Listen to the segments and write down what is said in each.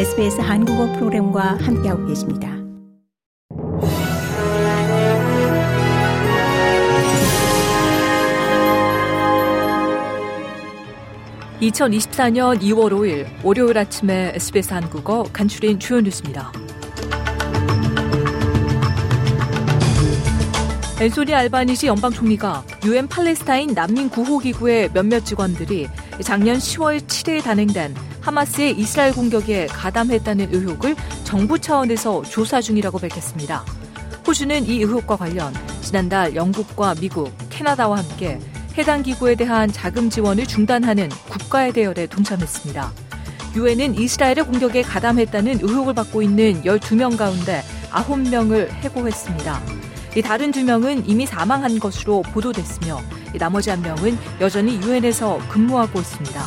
SBS 한국어 프로그램과 함께하고 계십니다. (2024년 2월 5일) 월요일 아침에 SBS 한국어 간추린 주요 뉴스입니다. 앤소니 알바니시 연방 총리가 유엔 팔레스타인 난민 구호 기구의 몇몇 직원들이 작년 10월 7일 단행된 하마스의 이스라엘 공격에 가담했다는 의혹을 정부 차원에서 조사 중이라고 밝혔습니다. 호주는 이 의혹과 관련 지난달 영국과 미국, 캐나다와 함께 해당 기구에 대한 자금 지원을 중단하는 국가의 대열에 동참했습니다. 유엔은 이스라엘의 공격에 가담했다는 의혹을 받고 있는 12명 가운데 9명을 해고했습니다. 이 다른 두 명은 이미 사망한 것으로 보도됐으며 나머지 한 명은 여전히 유엔에서 근무하고 있습니다.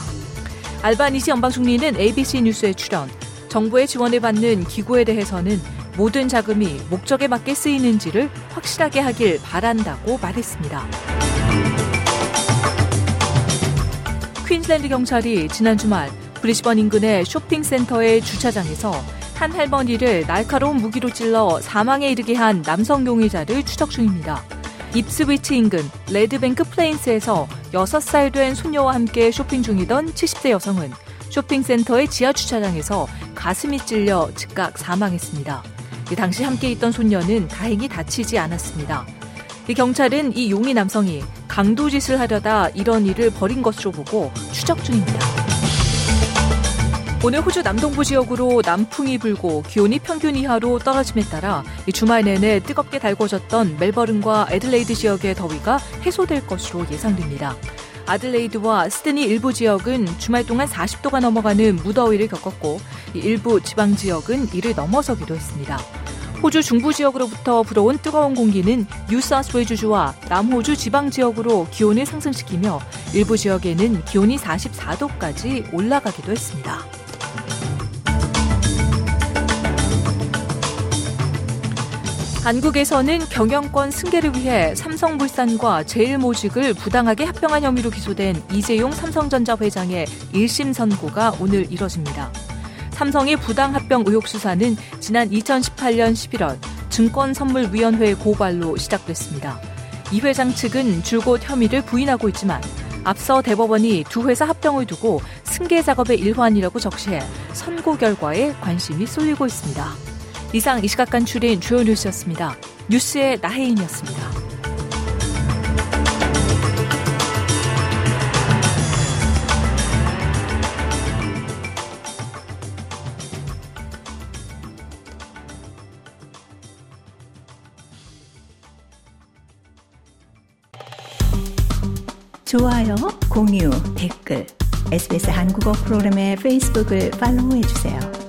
알바니시 연방 총리는 ABC 뉴스에 출연, 정부의 지원을 받는 기구에 대해서는 모든 자금이 목적에 맞게 쓰이는지를 확실하게 하길 바란다고 말했습니다. 퀸즐랜드 경찰이 지난 주말 브리스번 인근의 쇼핑센터의 주차장에서 한 할머니를 날카로운 무기로 찔러 사망에 이르게 한 남성 용의자를 추적 중입니다. 입스위치 인근 레드뱅크 플레인스에서 6살 된 손녀와 함께 쇼핑 중이던 70대 여성은 쇼핑센터의 지하 주차장에서 가슴이 찔려 즉각 사망했습니다. 당시 함께 있던 손녀는 다행히 다치지 않았습니다. 경찰은 이 용의 남성이 강도짓을 하려다 이런 일을 벌인 것으로 보고 추적 중입니다. 오늘 호주 남동부 지역으로 남풍이 불고 기온이 평균 이하로 떨어짐에 따라 주말 내내 뜨겁게 달궈졌던 멜버른과 애들레이드 지역의 더위가 해소될 것으로 예상됩니다. 아들레이드와 스드니 일부 지역은 주말 동안 40도가 넘어가는 무더위를 겪었고 일부 지방 지역은 이를 넘어서기도 했습니다. 호주 중부 지역으로부터 불어온 뜨거운 공기는 뉴사스웨주주와 남호주 지방 지역으로 기온을 상승시키며 일부 지역에는 기온이 44도까지 올라가기도 했습니다. 한국에서는 경영권 승계를 위해 삼성물산과 제일모직을 부당하게 합병한 혐의로 기소된 이재용 삼성전자 회장의 1심 선고가 오늘 이뤄집니다. 삼성의 부당 합병 의혹 수사는 지난 2018년 11월 증권선물위원회 고발로 시작됐습니다. 이 회장 측은 줄곧 혐의를 부인하고 있지만 앞서 대법원이 두 회사 합병을 두고 승계 작업의 일환이라고 적시해 선고 결과에 관심이 쏠리고 있습니다. 이상 이 시각 간 출인 주요 뉴스였습니다. 뉴스의 나혜인이었습니다. SBS 한국어 프로그램의 페이스북을 팔로우해주세요.